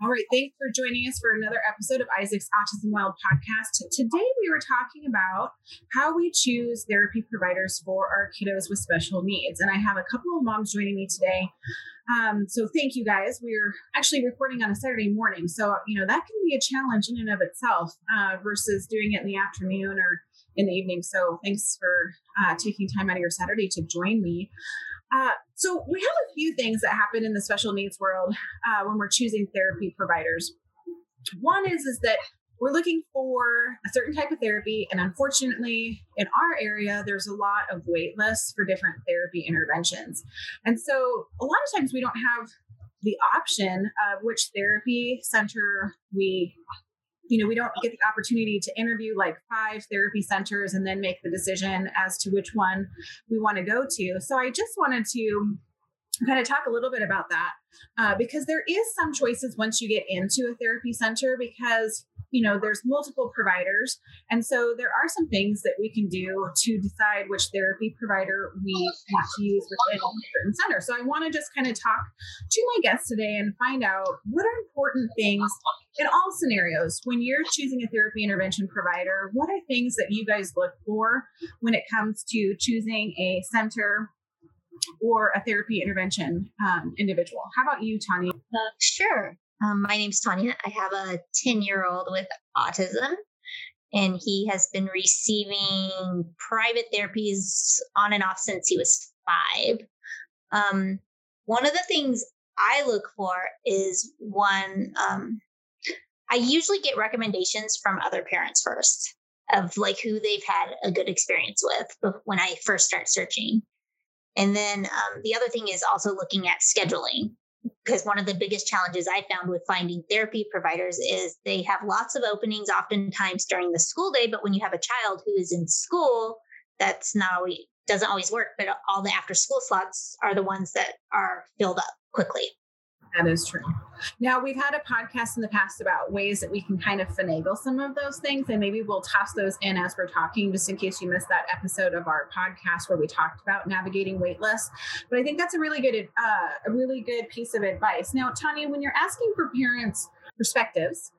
All right, thanks for joining us for another episode of Isaac's Autism Wild podcast. Today we were talking about how we choose therapy providers for our kiddos with special needs. And I have a couple of moms joining me today. Um, so thank you guys. We're actually recording on a Saturday morning. So, you know, that can be a challenge in and of itself uh, versus doing it in the afternoon or in the evening. So thanks for uh, taking time out of your Saturday to join me. Uh, so we have a few things that happen in the special needs world uh, when we're choosing therapy providers. One is is that we're looking for a certain type of therapy, and unfortunately, in our area, there's a lot of wait lists for different therapy interventions, and so a lot of times we don't have the option of which therapy center we you know, we don't get the opportunity to interview like five therapy centers and then make the decision as to which one we want to go to. So I just wanted to kind of talk a little bit about that uh, because there is some choices once you get into a therapy center because you know there's multiple providers. And so there are some things that we can do to decide which therapy provider we want to use within a certain center. So i want to just kind of talk to my guests today and find out what are important things in all scenarios. When you're choosing a therapy intervention provider what are things that you guys look for when it comes to choosing a center or a therapy intervention um, individual? How about you tanya uh, sure um, my name's Tanya. I have a 10 year old with autism, and he has been receiving private therapies on and off since he was five. Um, one of the things I look for is one, um, I usually get recommendations from other parents first of like who they've had a good experience with when I first start searching. And then um, the other thing is also looking at scheduling because one of the biggest challenges I found with finding therapy providers is they have lots of openings oftentimes during the school day, but when you have a child who is in school, that's not always doesn't always work, but all the after school slots are the ones that are filled up quickly. That is true. Now, we've had a podcast in the past about ways that we can kind of finagle some of those things, and maybe we'll toss those in as we're talking, just in case you missed that episode of our podcast where we talked about navigating wait lists. But I think that's a really good, uh, a really good piece of advice. Now, Tanya, when you're asking for parents' perspectives,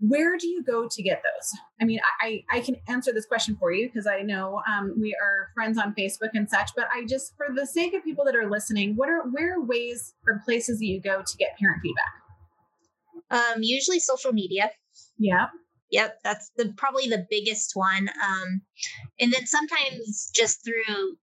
where do you go to get those? I mean, I, I can answer this question for you because I know um, we are friends on Facebook and such, but I just, for the sake of people that are listening, what are, where are ways or places that you go to get parent feedback? Um, usually social media. Yeah. Yep. That's the, probably the biggest one. Um, and then sometimes just through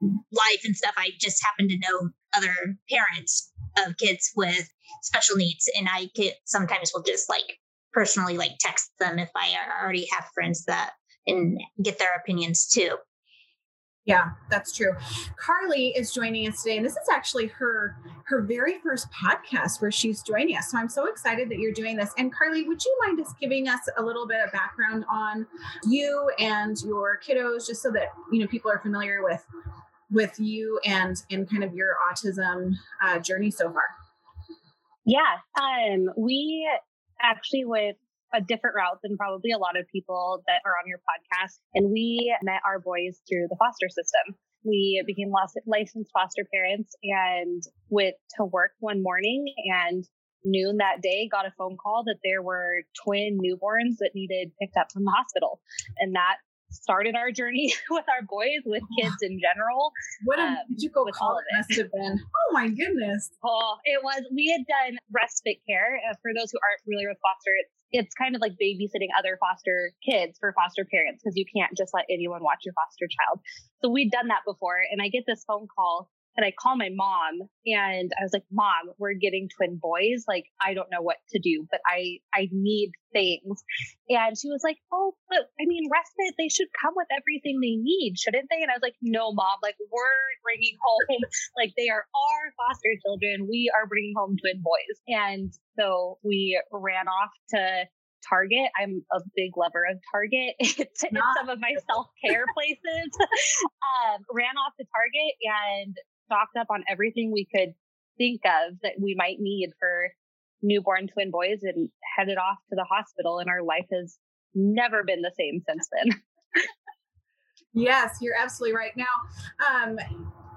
life and stuff, I just happen to know other parents of kids with special needs and i get sometimes will just like personally like text them if I already have friends that and get their opinions too. Yeah, that's true. Carly is joining us today, and this is actually her her very first podcast where she's joining us. So I'm so excited that you're doing this. And Carly, would you mind just giving us a little bit of background on you and your kiddos, just so that you know people are familiar with with you and and kind of your autism uh, journey so far? Yeah, um, we actually went a different route than probably a lot of people that are on your podcast. And we met our boys through the foster system. We became licensed foster parents and went to work one morning and noon that day got a phone call that there were twin newborns that needed picked up from the hospital. And that started our journey with our boys, with kids in general. What a um, magical call it must have been. Oh my goodness. Oh, it was. We had done respite care. Uh, for those who aren't familiar with foster, it's, it's kind of like babysitting other foster kids for foster parents because you can't just let anyone watch your foster child. So we'd done that before. And I get this phone call and I call my mom and I was like, Mom, we're getting twin boys. Like, I don't know what to do, but I, I need things. And she was like, Oh, but I mean, respite, they should come with everything they need, shouldn't they? And I was like, No, mom, like, we're bringing home, like, they are our foster children. We are bringing home twin boys. And so we ran off to Target. I'm a big lover of Target. It's, it's some of my self care places. um, ran off to Target and stocked up on everything we could think of that we might need for newborn twin boys and headed off to the hospital. And our life has never been the same since then. yes, you're absolutely right. Now, um,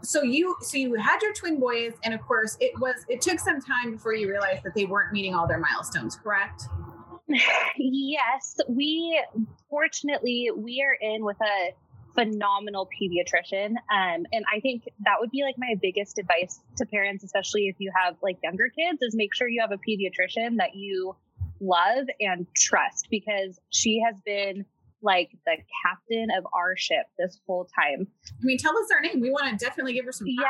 so you so you had your twin boys and of course it was it took some time before you realized that they weren't meeting all their milestones correct yes we fortunately we are in with a phenomenal pediatrician. Um, and I think that would be like my biggest advice to parents, especially if you have like younger kids, is make sure you have a pediatrician that you love and trust because she has been like the captain of our ship this whole time. I mean, tell us our name. We want to definitely give her some. Yeah,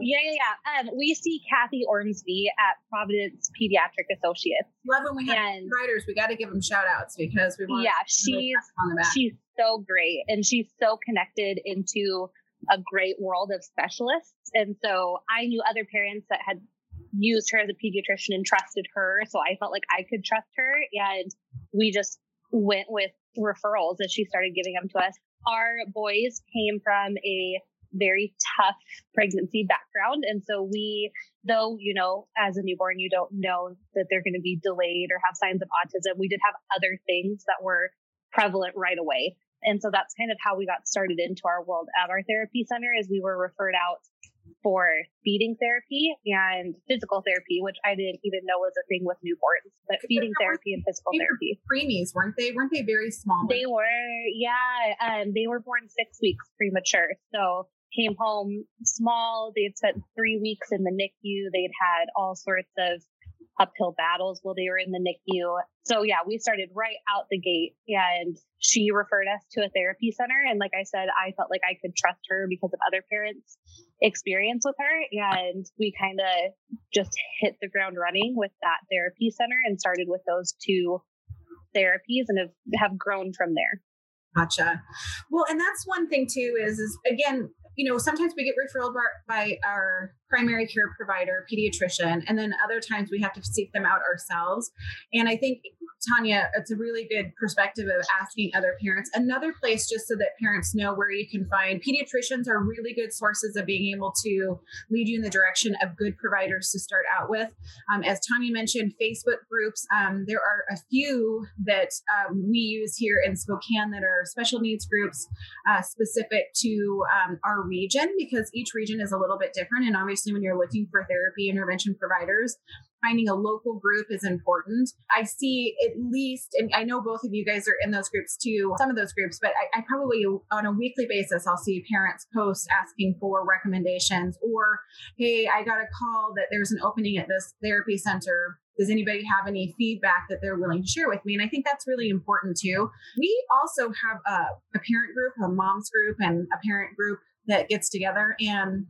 yeah, yeah, yeah. Um, we see Kathy Ormsby at Providence Pediatric Associates. Love when we have and, writers. We got to give them shout outs because we want. Yeah, she's she's so great, and she's so connected into a great world of specialists. And so I knew other parents that had used her as a pediatrician and trusted her. So I felt like I could trust her. And we just went with referrals as she started giving them to us. Our boys came from a very tough pregnancy background. And so we, though, you know, as a newborn, you don't know that they're going to be delayed or have signs of autism. We did have other things that were prevalent right away. And so that's kind of how we got started into our world at our therapy center is we were referred out for feeding therapy and physical therapy, which I didn't even know was a thing with newborns, but feeding therapy and physical therapy. Preemies, weren't they? Weren't they very small? They were, yeah. Um, they were born six weeks premature. So came home small. They had spent three weeks in the NICU. They'd had all sorts of uphill battles while they were in the NICU. So yeah, we started right out the gate and she referred us to a therapy center. And like I said, I felt like I could trust her because of other parents' experience with her. And we kind of just hit the ground running with that therapy center and started with those two therapies and have, have grown from there. Gotcha. Well, and that's one thing too is, is again, you know, sometimes we get referred by our primary care provider, pediatrician, and then other times we have to seek them out ourselves. And I think Tanya, it's a really good perspective of asking other parents. Another place, just so that parents know where you can find pediatricians, are really good sources of being able to lead you in the direction of good providers to start out with. Um, as Tanya mentioned, Facebook groups. Um, there are a few that um, we use here in Spokane that are special needs groups uh, specific to um, our region because each region is a little bit different. And obviously, when you're looking for therapy intervention providers, finding a local group is important. I see at least, and I know both of you guys are in those groups too, some of those groups, but I, I, probably on a weekly basis, I'll see parents post asking for recommendations or, hey, I got a call that there's an opening at this therapy center. Does anybody have any feedback that they're willing to share with me? And I think that's really important too. We also have a, a parent group, a mom's group, and a parent group that gets together. And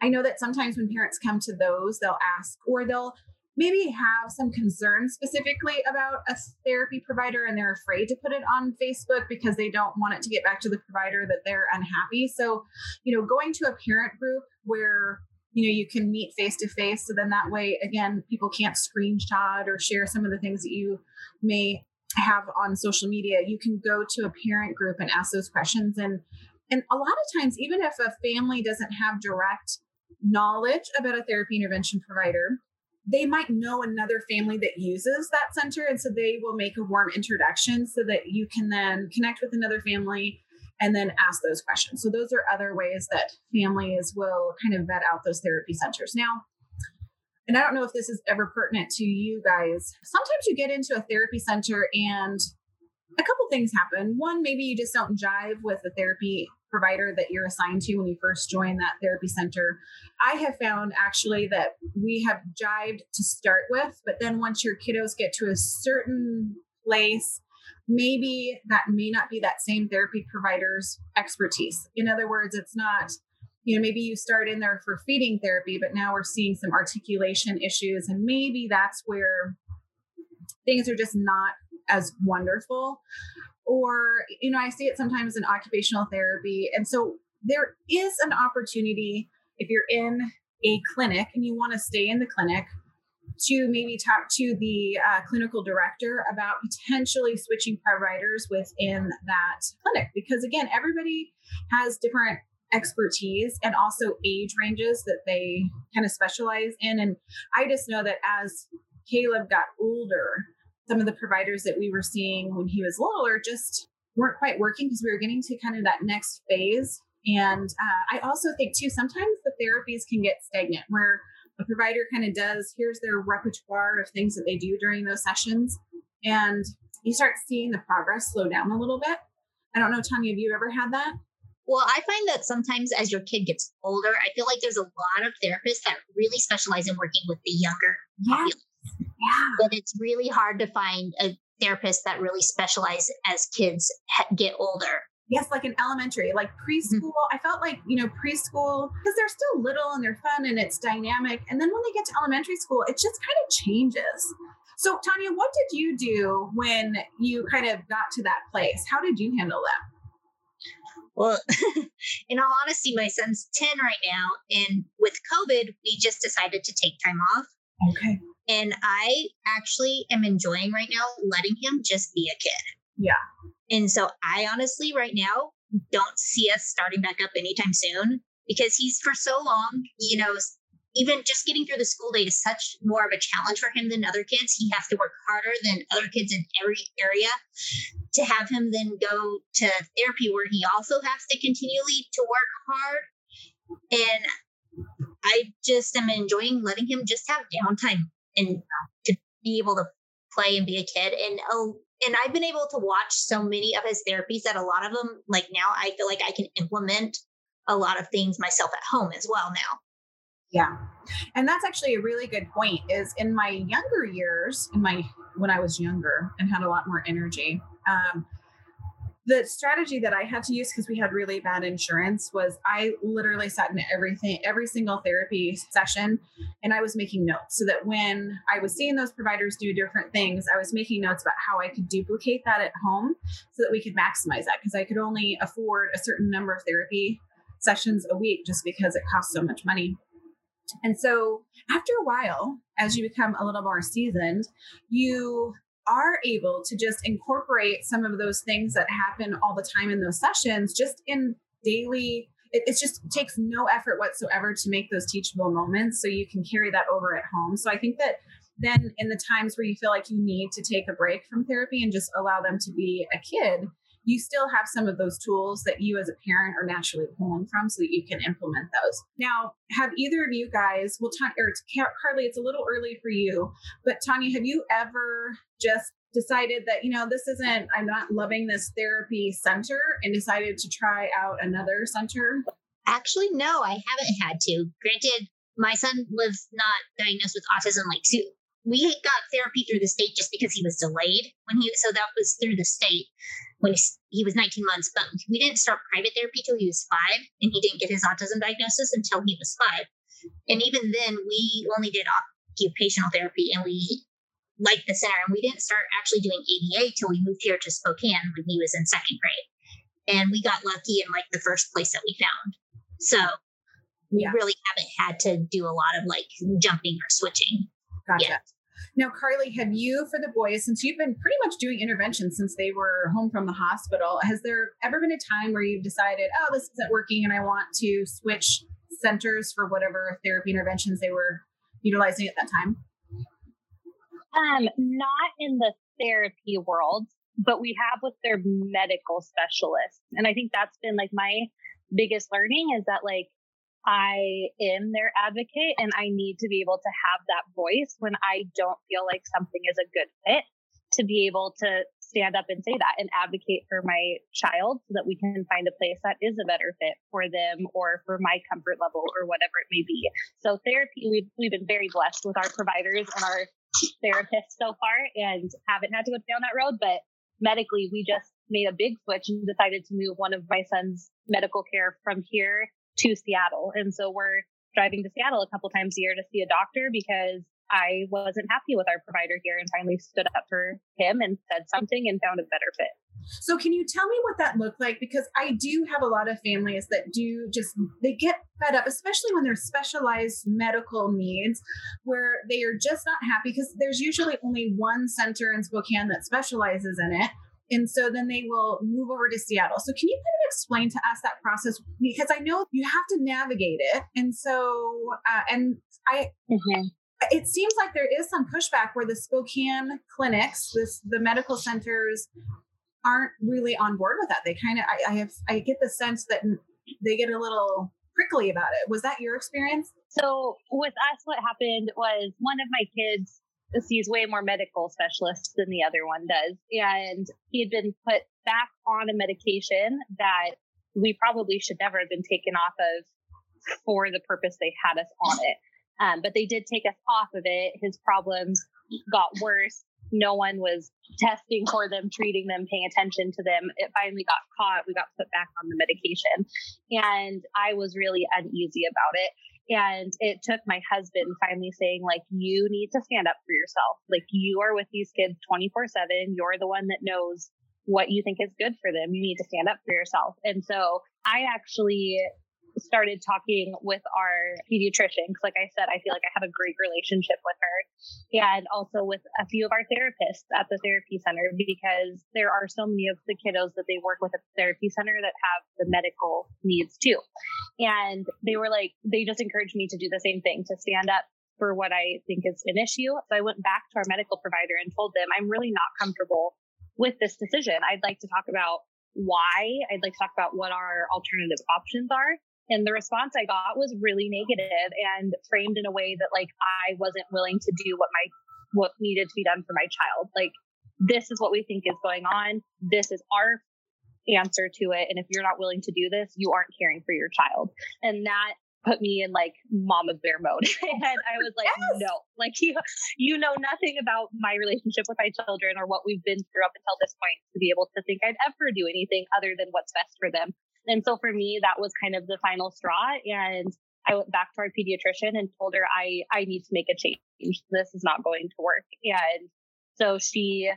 I know that sometimes when parents come to those, they'll ask or they'll maybe have some concerns specifically about a therapy provider and they're afraid to put it on Facebook because they don't want it to get back to the provider that they're unhappy. So, you know, going to a parent group where you know you can meet face to face so then that way again people can't screenshot or share some of the things that you may have on social media you can go to a parent group and ask those questions and and a lot of times, even if a family doesn't have direct knowledge about a therapy intervention provider, they might know another family that uses that center. And so they will make a warm introduction so that you can then connect with another family and then ask those questions. So those are other ways that families will kind of vet out those therapy centers. Now, and I don't know if this is ever pertinent to you guys. Sometimes you get into a therapy center and a couple things happen. One, maybe you just don't jive with the therapy provider that you're assigned to when you first join that therapy center. I have found actually that we have jived to start with, but then once your kiddos get to a certain place, maybe that may not be that same therapy provider's expertise. In other words, it's not you know, maybe you start in there for feeding therapy, but now we're seeing some articulation issues. And maybe that's where things are just not as wonderful. Or, you know, I see it sometimes in occupational therapy. And so there is an opportunity if you're in a clinic and you want to stay in the clinic to maybe talk to the uh, clinical director about potentially switching providers within that clinic because again everybody has different expertise and also age ranges that they kind of specialize in and i just know that as caleb got older some of the providers that we were seeing when he was littler just weren't quite working because we were getting to kind of that next phase and uh, I also think too, sometimes the therapies can get stagnant where a provider kind of does, here's their repertoire of things that they do during those sessions. And you start seeing the progress slow down a little bit. I don't know, Tanya, have you ever had that? Well, I find that sometimes as your kid gets older, I feel like there's a lot of therapists that really specialize in working with the younger yeah. population. Yeah. But it's really hard to find a therapist that really specialize as kids get older yes, like in elementary, like mm-hmm. preschool. Mm-hmm. I felt like, you know, preschool, because they're still little and they're fun and it's dynamic. And then when they get to elementary school, it just kind of changes. So, Tanya, what did you do when you kind of got to that place? How did you handle that? Well, in all honesty, my son's 10 right now. And with COVID, we just decided to take time off. Okay. And I actually am enjoying right now letting him just be a kid. Yeah. And so I honestly, right now, don't see us starting back up anytime soon because he's for so long, you know, even just getting through the school day is such more of a challenge for him than other kids. He has to work harder than other kids in every area to have him then go to therapy where he also has to continually to work hard. And I just am enjoying letting him just have downtime and to be able to play and be a kid. And oh, and I've been able to watch so many of his therapies that a lot of them, like now, I feel like I can implement a lot of things myself at home as well now. Yeah. And that's actually a really good point is in my younger years, in my when I was younger and had a lot more energy, um, the strategy that I had to use because we had really bad insurance was I literally sat in everything, every single therapy session, and I was making notes so that when I was seeing those providers do different things, I was making notes about how I could duplicate that at home so that we could maximize that because I could only afford a certain number of therapy sessions a week just because it costs so much money. And so after a while, as you become a little more seasoned, you are able to just incorporate some of those things that happen all the time in those sessions just in daily it, it just takes no effort whatsoever to make those teachable moments so you can carry that over at home. So i think that then in the times where you feel like you need to take a break from therapy and just allow them to be a kid you still have some of those tools that you as a parent are naturally pulling from so that you can implement those. Now, have either of you guys, well, Ta- or Carly, it's a little early for you, but Tanya, have you ever just decided that, you know, this isn't, I'm not loving this therapy center and decided to try out another center? Actually, no, I haven't had to. Granted, my son was not diagnosed with autism like Sue. We got therapy through the state just because he was delayed when he, so that was through the state when he was 19 months, but we didn't start private therapy till he was five, and he didn't get his autism diagnosis until he was five. And even then, we only did occupational therapy, and we liked the center, and we didn't start actually doing ABA till we moved here to Spokane when he was in second grade. And we got lucky in like the first place that we found. So we yeah. really haven't had to do a lot of like jumping or switching. Gotcha. Yet. Now, Carly, have you, for the boys, since you've been pretty much doing interventions since they were home from the hospital, has there ever been a time where you've decided, oh, this isn't working and I want to switch centers for whatever therapy interventions they were utilizing at that time? Um, not in the therapy world, but we have with their medical specialists. And I think that's been like my biggest learning is that like I am their advocate and I need to be able to have that voice when I don't feel like something is a good fit to be able to stand up and say that and advocate for my child so that we can find a place that is a better fit for them or for my comfort level or whatever it may be. So therapy, we've, we've been very blessed with our providers and our therapists so far and haven't had to go down that road, but medically we just made a big switch and decided to move one of my son's medical care from here to Seattle. And so we're driving to Seattle a couple times a year to see a doctor because I wasn't happy with our provider here and finally stood up for him and said something and found a better fit. So can you tell me what that looked like? Because I do have a lot of families that do just they get fed up, especially when there's specialized medical needs where they are just not happy because there's usually only one center in Spokane that specializes in it. And so then they will move over to Seattle. So can you kind of explain to us that process? Because I know you have to navigate it. And so, uh, and I, mm-hmm it seems like there is some pushback where the Spokane clinics, this the medical centers, aren't really on board with that. They kind of, I, I have, I get the sense that they get a little prickly about it. Was that your experience? So with us, what happened was one of my kids sees way more medical specialists than the other one does, and he had been put back on a medication that we probably should never have been taken off of for the purpose they had us on it. Um, but they did take us off of it. His problems got worse. No one was testing for them, treating them, paying attention to them. It finally got caught. We got put back on the medication. And I was really uneasy about it. And it took my husband finally saying, like, you need to stand up for yourself. Like, you are with these kids 24 7. You're the one that knows what you think is good for them. You need to stand up for yourself. And so I actually started talking with our pediatrician because like i said i feel like i have a great relationship with her and also with a few of our therapists at the therapy center because there are so many of the kiddos that they work with at the therapy center that have the medical needs too and they were like they just encouraged me to do the same thing to stand up for what i think is an issue so i went back to our medical provider and told them i'm really not comfortable with this decision i'd like to talk about why. I'd like to talk about what our alternative options are. And the response I got was really negative and framed in a way that like I wasn't willing to do what my what needed to be done for my child. Like this is what we think is going on. This is our answer to it. And if you're not willing to do this, you aren't caring for your child. And that put me in like mama bear mode. and I was like, yes. no, like you, you know nothing about my relationship with my children or what we've been through up until this point to be able to think I'd ever do anything other than what's best for them. And so for me, that was kind of the final straw. And I went back to our pediatrician and told her I, I need to make a change. This is not going to work. And so she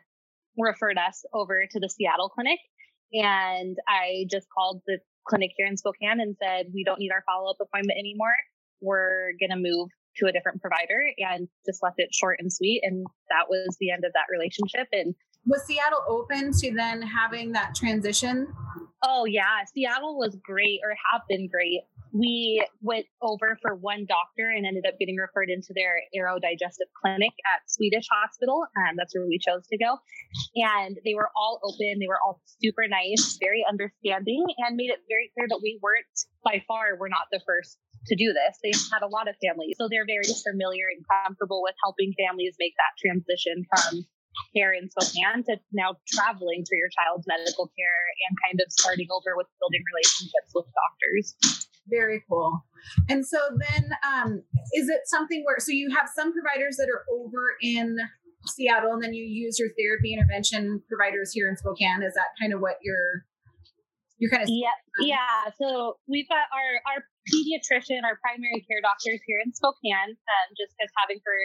referred us over to the Seattle clinic. And I just called the clinic here in Spokane and said, we don't need our follow up appointment anymore. We're going to move to a different provider and just left it short and sweet. And that was the end of that relationship. And was Seattle open to then having that transition? Oh yeah, Seattle was great or have been great. We went over for one doctor and ended up getting referred into their aerodigestive clinic at Swedish Hospital. Um, that's where we chose to go. And they were all open. They were all super nice, very understanding, and made it very clear that we weren't, by far, we're not the first to do this. They had a lot of families. So they're very familiar and comfortable with helping families make that transition from care in Spokane to now traveling for your child's medical care and kind of starting over with building relationships with doctors. Very cool. And so then, um, is it something where so you have some providers that are over in Seattle, and then you use your therapy intervention providers here in Spokane? Is that kind of what you're you're kind of yeah yeah so we've got our our pediatrician our primary care doctors here in spokane um, just because having her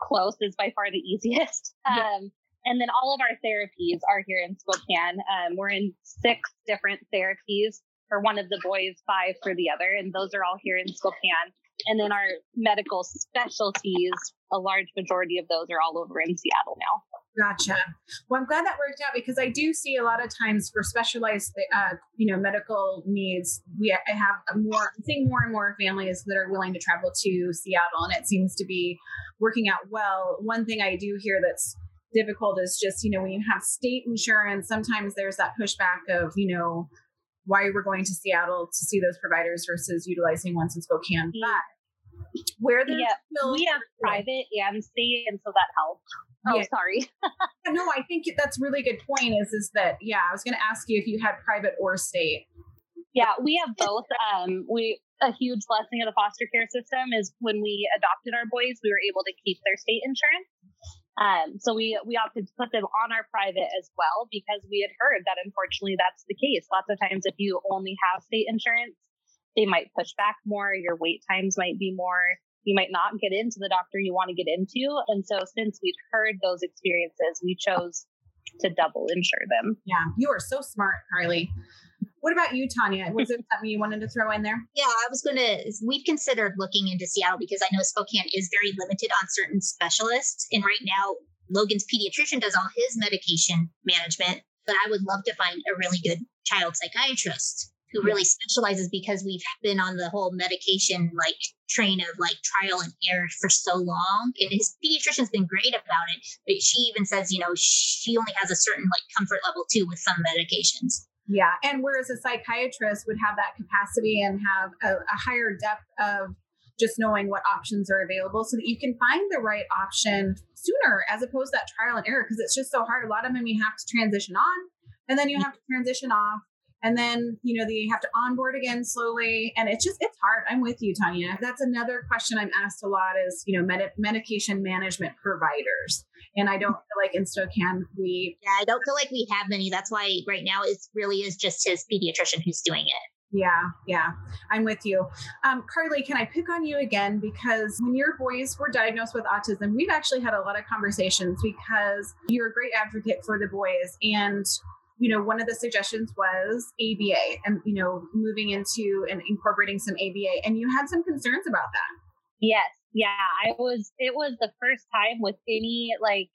close is by far the easiest. Um, and then all of our therapies are here in Spokane. Um, we're in six different therapies for one of the boys, five for the other, and those are all here in Spokane. And then our medical specialties, a large majority of those are all over in Seattle now. Gotcha. Well, I'm glad that worked out because I do see a lot of times for specialized, uh, you know, medical needs, we I have more, I'm seeing more and more families that are willing to travel to Seattle, and it seems to be working out well. One thing I do hear that's difficult is just, you know, when you have state insurance, sometimes there's that pushback of, you know, why we're going to Seattle to see those providers versus utilizing ones in Spokane. Mm-hmm. But where there's yeah, we have private and state, and so that helps. Oh, yeah. sorry. no, I think that's really good point. Is is that yeah? I was going to ask you if you had private or state. Yeah, we have both. Um, we a huge blessing of the foster care system is when we adopted our boys, we were able to keep their state insurance. Um, so we we opted to put them on our private as well because we had heard that unfortunately that's the case. Lots of times, if you only have state insurance, they might push back more, your wait times might be more, you might not get into the doctor you want to get into. And so since we'd heard those experiences, we chose to double insure them. Yeah, you are so smart, Carly. What about you, Tanya? Was it something you wanted to throw in there? Yeah, I was going to. We've considered looking into Seattle because I know Spokane is very limited on certain specialists. And right now, Logan's pediatrician does all his medication management, but I would love to find a really good child psychiatrist who really specializes because we've been on the whole medication like train of like trial and error for so long. And his pediatrician's been great about it, but she even says, you know, she only has a certain like comfort level too with some medications. Yeah. And whereas a psychiatrist would have that capacity and have a, a higher depth of just knowing what options are available so that you can find the right option sooner as opposed to that trial and error because it's just so hard. A lot of them you have to transition on and then you have to transition off and then you know they have to onboard again slowly and it's just it's hard i'm with you tanya that's another question i'm asked a lot is you know med- medication management providers and i don't feel like in Spokane we yeah i don't feel like we have many that's why right now it really is just his pediatrician who's doing it yeah, yeah, I'm with you. Um, Carly, can I pick on you again? Because when your boys were diagnosed with autism, we've actually had a lot of conversations because you're a great advocate for the boys. And you know, one of the suggestions was ABA and, you know, moving into and incorporating some ABA. And you had some concerns about that. Yes. Yeah. I was, it was the first time with any like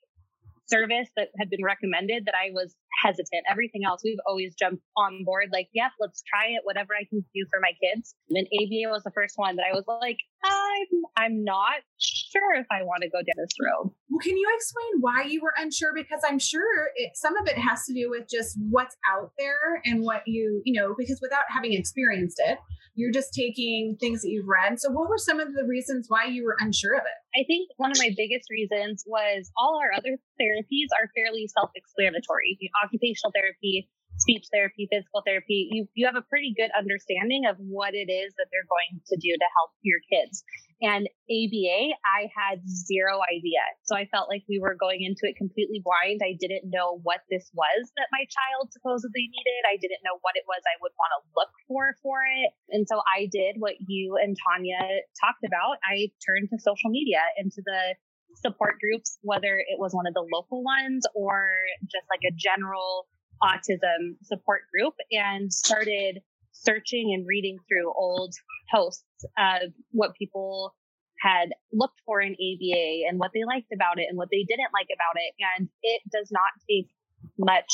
service that had been recommended that I was hesitant. Everything else, we've always jumped on board, like, yeah, let's try it, whatever I can do for my kids. And ABA was the first one that I was like, I'm, I'm not sure if I want to go down this road. Well, can you explain why you were unsure? Because I'm sure it, some of it has to do with just what's out there and what you, you know, because without having experienced it, you're just taking things that you've read. So, what were some of the reasons why you were unsure of it? I think one of my biggest reasons was all our other therapies are fairly self explanatory. Occupational therapy, speech therapy, physical therapy, you, you have a pretty good understanding of what it is that they're going to do to help your kids. And ABA, I had zero idea. So I felt like we were going into it completely blind. I didn't know what this was that my child supposedly needed. I didn't know what it was I would want to look for for it. And so I did what you and Tanya talked about. I turned to social media and to the support groups, whether it was one of the local ones or just like a general autism support group and started searching and reading through old posts of what people had looked for in ABA and what they liked about it and what they didn't like about it. And it does not take much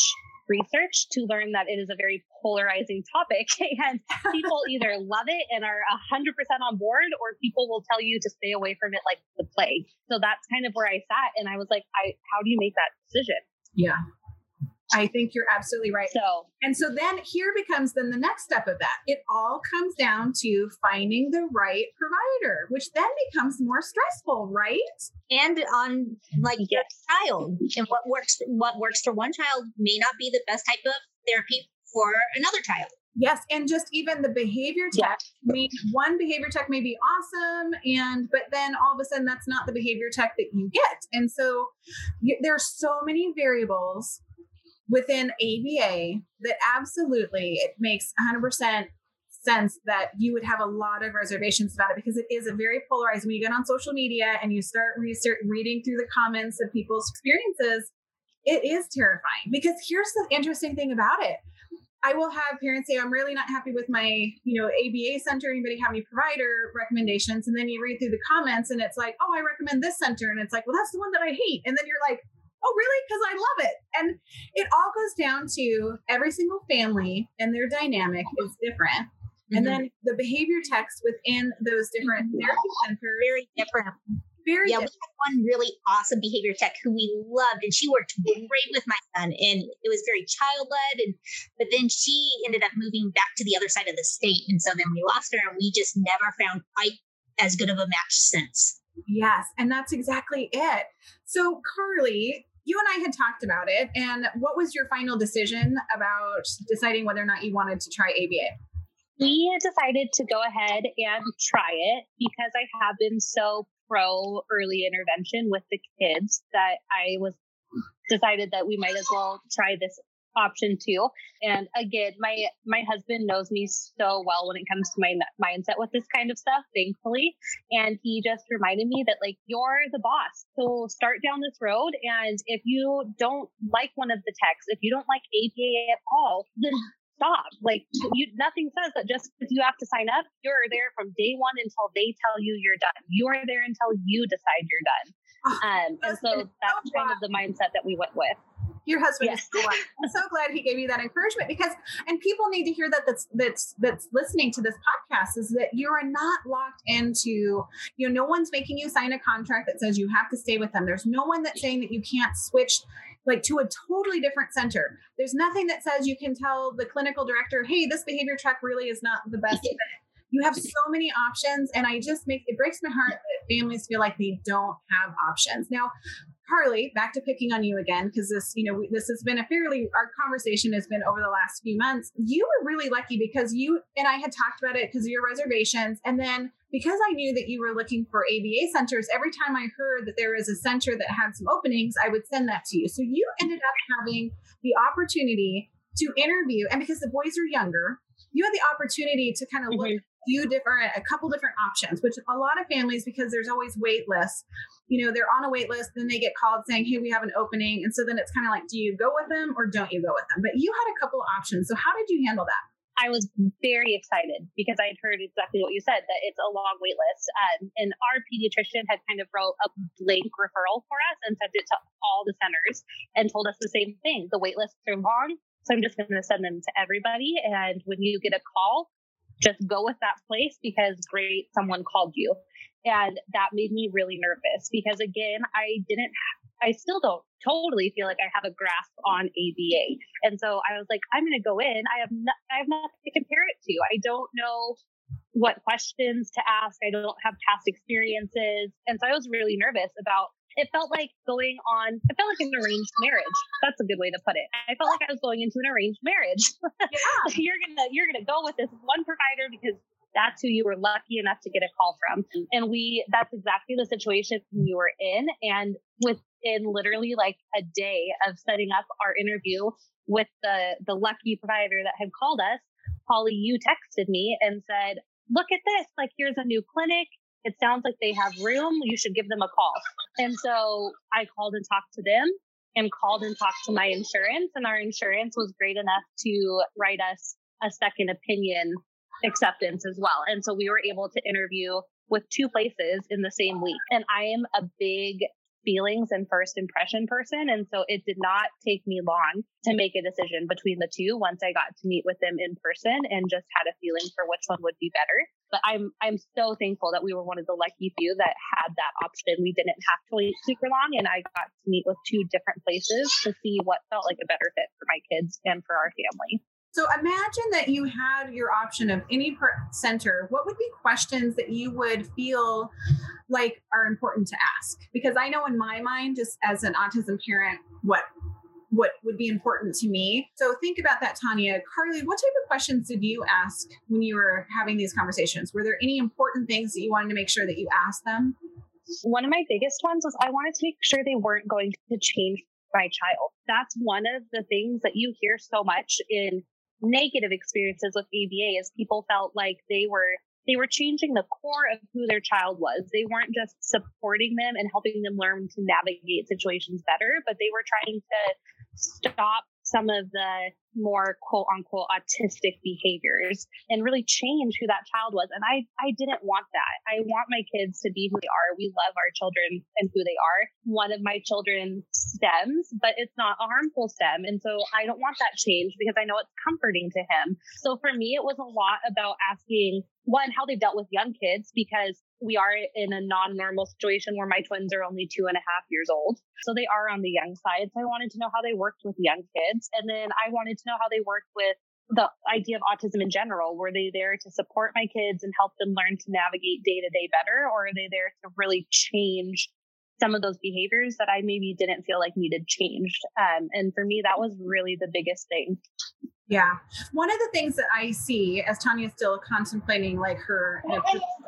research to learn that it is a very polarizing topic and people either love it and are 100% on board or people will tell you to stay away from it like the plague. So that's kind of where I sat and I was like, I how do you make that decision? Yeah. I think you're absolutely right. So, and so then here becomes then the next step of that. It all comes down to finding the right provider, which then becomes more stressful, right? And on like your child and what works what works for one child may not be the best type of therapy for another child. Yes, and just even the behavior tech. Yeah. May, one behavior tech may be awesome, and but then all of a sudden that's not the behavior tech that you get, and so you, there are so many variables within ABA that absolutely it makes 100% sense that you would have a lot of reservations about it because it is a very polarized. When you get on social media and you start reading through the comments of people's experiences, it is terrifying because here's the interesting thing about it. I will have parents say, I'm really not happy with my, you know, ABA center. Anybody have any provider recommendations? And then you read through the comments and it's like, oh, I recommend this center. And it's like, well, that's the one that I hate. And then you're like, oh, really? Because I love it. And it all goes down to every single family and their dynamic is different. Mm-hmm. And then the behavior techs within those different therapy centers very different. Very yeah, different. we had one really awesome behavior tech who we loved, and she worked great with my son, and it was very child led. And but then she ended up moving back to the other side of the state, and so then we lost her, and we just never found quite as good of a match since. Yes, and that's exactly it. So, Carly, you and I had talked about it. And what was your final decision about deciding whether or not you wanted to try ABA? We decided to go ahead and try it because I have been so pro early intervention with the kids that I was decided that we might as well try this option too. And again, my my husband knows me so well when it comes to my mindset with this kind of stuff, thankfully. And he just reminded me that like you're the boss. So start down this road and if you don't like one of the techs, if you don't like ABA at all, then stop. Like you nothing says that just because you have to sign up, you're there from day one until they tell you you're done. You're there until you decide you're done. Oh, um, and so that's kind of the mindset that we went with your husband yes. is so I'm so glad he gave you that encouragement because and people need to hear that that's that's that's listening to this podcast is that you are not locked into you know no one's making you sign a contract that says you have to stay with them. There's no one that's saying that you can't switch like to a totally different center. There's nothing that says you can tell the clinical director, "Hey, this behavior tech really is not the best fit." You have so many options, and I just make it breaks my heart that families feel like they don't have options. Now, Carly, back to picking on you again, because this, you know, we, this has been a fairly, our conversation has been over the last few months. You were really lucky because you and I had talked about it because of your reservations. And then because I knew that you were looking for ABA centers, every time I heard that there was a center that had some openings, I would send that to you. So you ended up having the opportunity to interview. And because the boys are younger, you had the opportunity to kind of look mm-hmm. Few different, a couple different options, which a lot of families, because there's always wait lists, you know, they're on a wait list, then they get called saying, Hey, we have an opening. And so then it's kind of like, do you go with them or don't you go with them? But you had a couple options. So how did you handle that? I was very excited because I had heard exactly what you said that it's a long wait list. Um, and our pediatrician had kind of wrote a blank referral for us and sent it to all the centers and told us the same thing. The wait lists are long. So I'm just going to send them to everybody. And when you get a call, just go with that place because great, someone called you. And that made me really nervous because again, I didn't, I still don't totally feel like I have a grasp on ABA. And so I was like, I'm going to go in. I have, no, I have nothing to compare it to. I don't know what questions to ask. I don't have past experiences. And so I was really nervous about it felt like going on it felt like an arranged marriage that's a good way to put it i felt like i was going into an arranged marriage yeah. you're gonna you're gonna go with this one provider because that's who you were lucky enough to get a call from. And we, that's exactly the situation we were in. And within literally like a day of setting up our interview with the, the lucky provider that had called us, Holly, you texted me and said, look at this. Like, here's a new clinic. It sounds like they have room. You should give them a call. And so I called and talked to them and called and talked to my insurance and our insurance was great enough to write us a second opinion acceptance as well. And so we were able to interview with two places in the same week. And I am a big feelings and first impression person. And so it did not take me long to make a decision between the two once I got to meet with them in person and just had a feeling for which one would be better. But I'm I'm so thankful that we were one of the lucky few that had that option. We didn't have to wait super long and I got to meet with two different places to see what felt like a better fit for my kids and for our family. So imagine that you had your option of any per- center. What would be questions that you would feel like are important to ask? Because I know in my mind, just as an autism parent, what what would be important to me. So think about that, Tanya. Carly, what type of questions did you ask when you were having these conversations? Were there any important things that you wanted to make sure that you asked them? One of my biggest ones was I wanted to make sure they weren't going to change my child. That's one of the things that you hear so much in negative experiences with ABA is people felt like they were they were changing the core of who their child was. They weren't just supporting them and helping them learn to navigate situations better, but they were trying to stop some of the more quote unquote autistic behaviors and really change who that child was. And I, I didn't want that. I want my kids to be who they are. We love our children and who they are. One of my children stims, but it's not a harmful stim. And so I don't want that change because I know it's comforting to him. So for me, it was a lot about asking one, how they've dealt with young kids because we are in a non-normal situation where my twins are only two and a half years old. So they are on the young side. So I wanted to know how they worked with young kids. And then I wanted to know how they worked with the idea of autism in general. Were they there to support my kids and help them learn to navigate day to day better? Or are they there to really change some of those behaviors that I maybe didn't feel like needed changed? Um, and for me, that was really the biggest thing. Yeah. One of the things that I see as Tanya's still contemplating like her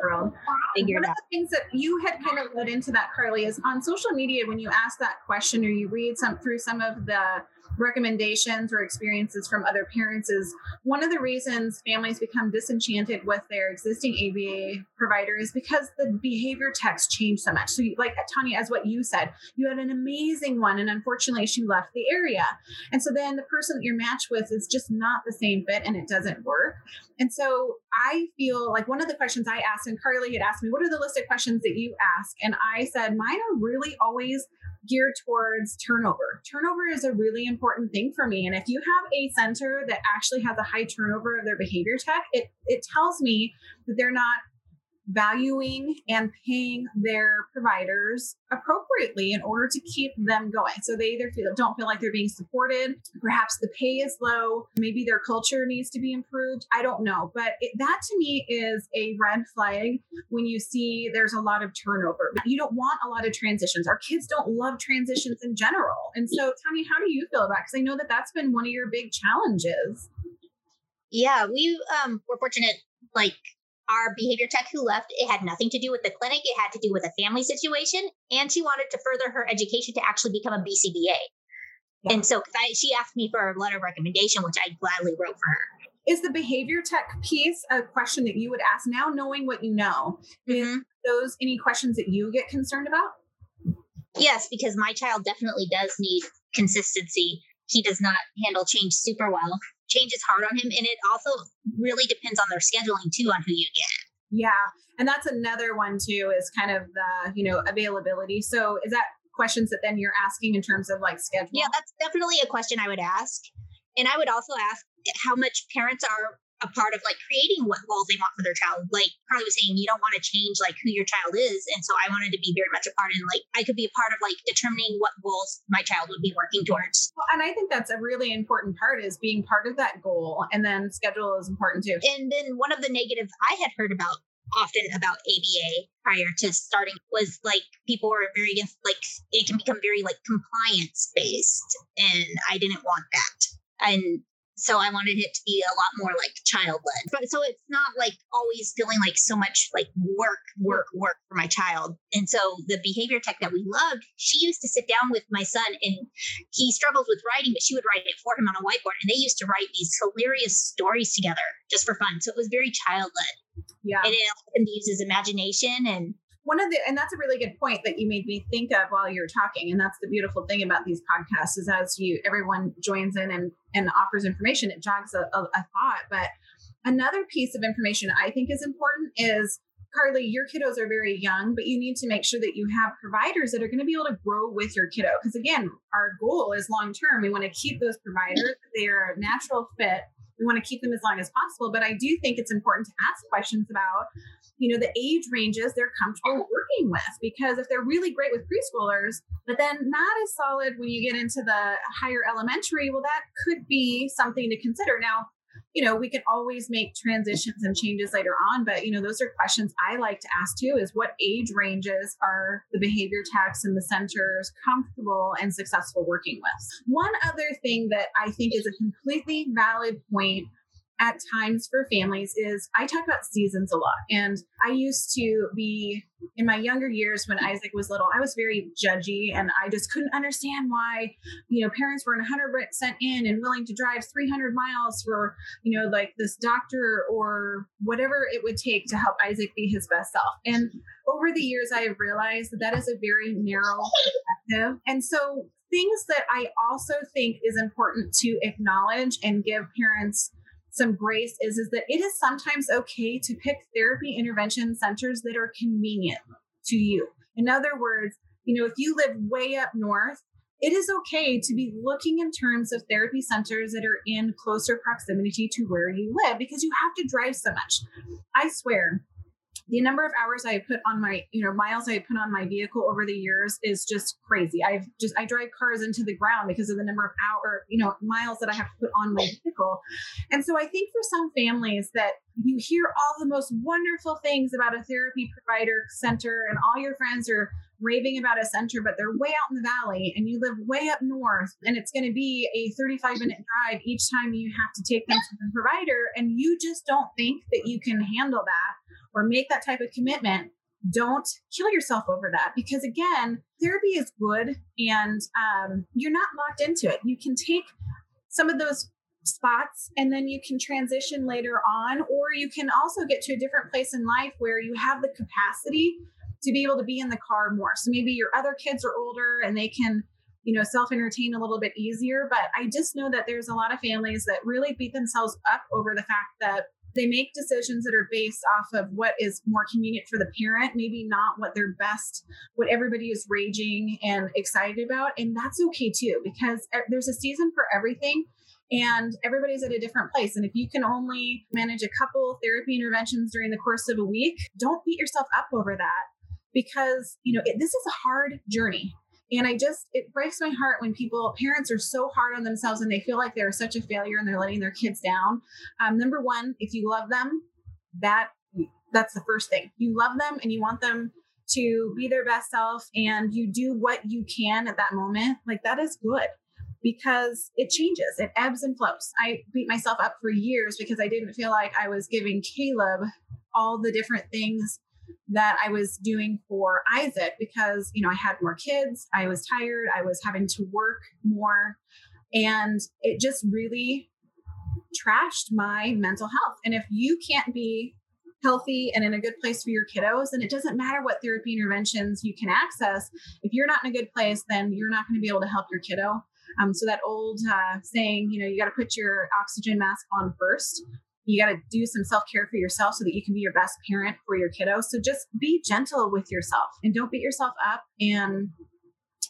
world, one of the things that you had kind of led into that, Carly, is on social media when you ask that question or you read some through some of the recommendations or experiences from other parents is one of the reasons families become disenchanted with their existing ABA provider is because the behavior techs change so much. So, you, like Tanya, as what you said, you had an amazing one, and unfortunately, she left the area. And so then the person that you're matched with is just not the same fit and it doesn't work. And so I feel like one of the questions I asked, and Carly had asked me, What are the list of questions that you ask? And I said, Mine are really always geared towards turnover. Turnover is a really important thing for me. And if you have a center that actually has a high turnover of their behavior tech, it, it tells me that they're not valuing and paying their providers appropriately in order to keep them going. So they either feel, don't feel like they're being supported, perhaps the pay is low, maybe their culture needs to be improved. I don't know, but it, that to me is a red flag when you see there's a lot of turnover. You don't want a lot of transitions. Our kids don't love transitions in general. And so, Tanya, how do you feel about? Because I know that that's been one of your big challenges. Yeah, we um, were fortunate like our behavior tech who left, it had nothing to do with the clinic. It had to do with a family situation. And she wanted to further her education to actually become a BCBA. Yeah. And so I, she asked me for a letter of recommendation, which I gladly wrote for her. Is the behavior tech piece a question that you would ask now, knowing what you know? Mm-hmm. Is those any questions that you get concerned about? Yes, because my child definitely does need consistency. He does not handle change super well change is hard on him. And it also really depends on their scheduling too, on who you get. Yeah. And that's another one too, is kind of the, you know, availability. So is that questions that then you're asking in terms of like schedule? Yeah, that's definitely a question I would ask. And I would also ask how much parents are a part of like creating what goals they want for their child. Like Carly was saying, you don't want to change like who your child is. And so I wanted to be very much a part in like I could be a part of like determining what goals my child would be working towards. Well, and I think that's a really important part is being part of that goal. And then schedule is important too. And then one of the negatives I had heard about often about ABA prior to starting was like people were very against like it can become very like compliance based and I didn't want that. And so I wanted it to be a lot more like child led. But so it's not like always feeling like so much like work, work, work for my child. And so the behavior tech that we loved, she used to sit down with my son and he struggles with writing, but she would write it for him on a whiteboard. And they used to write these hilarious stories together just for fun. So it was very child led. Yeah. And it allowed him to use his imagination and one of the and that's a really good point that you made me think of while you're talking and that's the beautiful thing about these podcasts is as you everyone joins in and and offers information it jogs a, a, a thought but another piece of information i think is important is Carly, your kiddos are very young, but you need to make sure that you have providers that are going to be able to grow with your kiddo. Because again, our goal is long term. We want to keep those providers. They are a natural fit. We want to keep them as long as possible. But I do think it's important to ask questions about you know, the age ranges they're comfortable working with. Because if they're really great with preschoolers, but then not as solid when you get into the higher elementary, well, that could be something to consider. Now, you know, we can always make transitions and changes later on, but you know, those are questions I like to ask too is what age ranges are the behavior techs and the centers comfortable and successful working with? One other thing that I think is a completely valid point at times for families is I talk about seasons a lot. And I used to be in my younger years when Isaac was little, I was very judgy and I just couldn't understand why, you know, parents weren't 100% in and willing to drive 300 miles for, you know, like this doctor or whatever it would take to help Isaac be his best self. And over the years, I have realized that that is a very narrow perspective. And so things that I also think is important to acknowledge and give parents some grace is is that it is sometimes okay to pick therapy intervention centers that are convenient to you. In other words, you know, if you live way up north, it is okay to be looking in terms of therapy centers that are in closer proximity to where you live because you have to drive so much. I swear, the number of hours I put on my, you know, miles I put on my vehicle over the years is just crazy. I've just I drive cars into the ground because of the number of hour, you know, miles that I have to put on my vehicle. And so I think for some families that you hear all the most wonderful things about a therapy provider center and all your friends are raving about a center, but they're way out in the valley and you live way up north and it's going to be a 35 minute drive each time you have to take them to the provider and you just don't think that you can handle that or make that type of commitment, don't kill yourself over that. Because again therapy is good and um, you're not locked into it. You can take some of those spots and then you can transition later on or you can also get to a different place in life where you have the capacity to be able to be in the car more. So maybe your other kids are older and they can you know self entertain a little bit easier but i just know that there's a lot of families that really beat themselves up over the fact that they make decisions that are based off of what is more convenient for the parent, maybe not what their best, what everybody is raging and excited about. And that's okay too, because there's a season for everything and everybody's at a different place. And if you can only manage a couple therapy interventions during the course of a week, don't beat yourself up over that because, you know, it, this is a hard journey. And I just, it breaks my heart when people, parents are so hard on themselves and they feel like they're such a failure and they're letting their kids down. Um, number one, if you love them, that that's the first thing. You love them and you want them to be their best self and you do what you can at that moment. Like that is good because it changes, it ebbs and flows. I beat myself up for years because I didn't feel like I was giving Caleb all the different things that I was doing for Isaac because, you know, I had more kids, I was tired, I was having to work more, and it just really trashed my mental health. And if you can't be healthy and in a good place for your kiddos, then it doesn't matter what therapy interventions you can access. If you're not in a good place, then you're not going to be able to help your kiddo. Um, so that old uh, saying, you know, you got to put your oxygen mask on first you got to do some self care for yourself so that you can be your best parent for your kiddo. So just be gentle with yourself and don't beat yourself up and,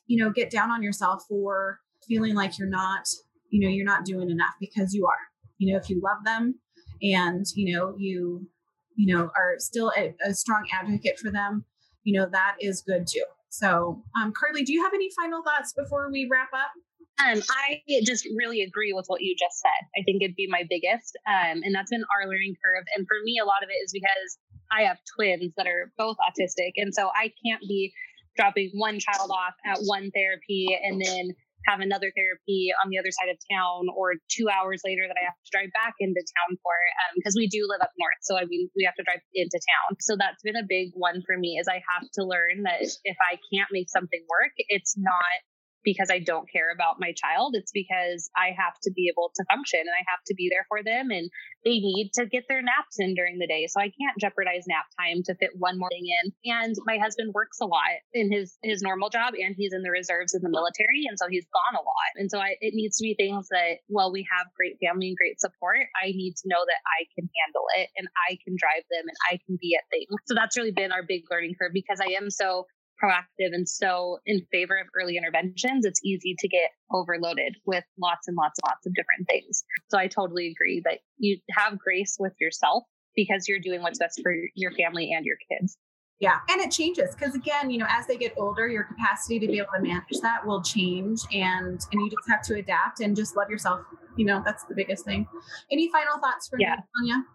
you know, get down on yourself for feeling like you're not, you know, you're not doing enough because you are. You know, if you love them and, you know, you, you know, are still a, a strong advocate for them, you know, that is good too. So, um, Carly, do you have any final thoughts before we wrap up? Um, I just really agree with what you just said. I think it'd be my biggest. Um, and that's been our learning curve. And for me, a lot of it is because I have twins that are both autistic. And so I can't be dropping one child off at one therapy and then have another therapy on the other side of town or two hours later that I have to drive back into town for because um, we do live up north. So I mean, we have to drive into town. So that's been a big one for me is I have to learn that if I can't make something work, it's not because I don't care about my child. It's because I have to be able to function and I have to be there for them and they need to get their naps in during the day. So I can't jeopardize nap time to fit one more thing in. And my husband works a lot in his his normal job and he's in the reserves in the military and so he's gone a lot. And so I, it needs to be things that while we have great family and great support, I need to know that I can handle it and I can drive them and I can be at things. So that's really been our big learning curve because I am so proactive and so in favor of early interventions, it's easy to get overloaded with lots and lots and lots of different things. So I totally agree that you have grace with yourself because you're doing what's best for your family and your kids. Yeah, and it changes because again, you know, as they get older, your capacity to be able to manage that will change, and and you just have to adapt and just love yourself. You know, that's the biggest thing. Any final thoughts for yeah. you, Tanya?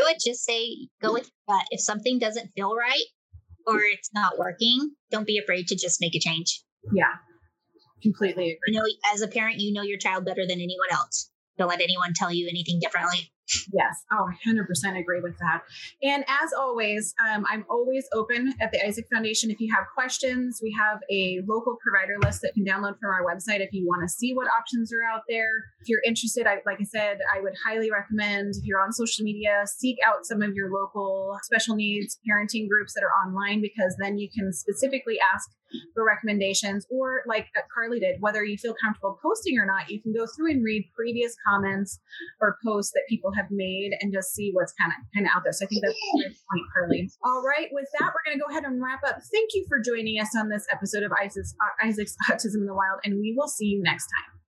I would just say go with that. If something doesn't feel right, or it's not working, don't be afraid to just make a change. Yeah, completely agree. You know, as a parent, you know your child better than anyone else. Don't let anyone tell you anything differently. Yes. Oh, I 100% agree with that. And as always, um, I'm always open at the Isaac Foundation. If you have questions, we have a local provider list that can download from our website if you want to see what options are out there. If you're interested, I, like I said, I would highly recommend if you're on social media, seek out some of your local special needs parenting groups that are online because then you can specifically ask for recommendations or like Carly did, whether you feel comfortable posting or not, you can go through and read previous comments or posts that people have made and just see what's kind of kind of out there. So I think that's a great point, Carly. All right, with that, we're going to go ahead and wrap up. Thank you for joining us on this episode of Isaac's, uh, Isaac's Autism in the Wild, and we will see you next time.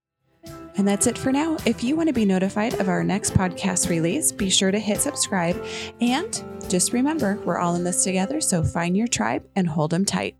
And that's it for now. If you want to be notified of our next podcast release, be sure to hit subscribe. And just remember, we're all in this together, so find your tribe and hold them tight.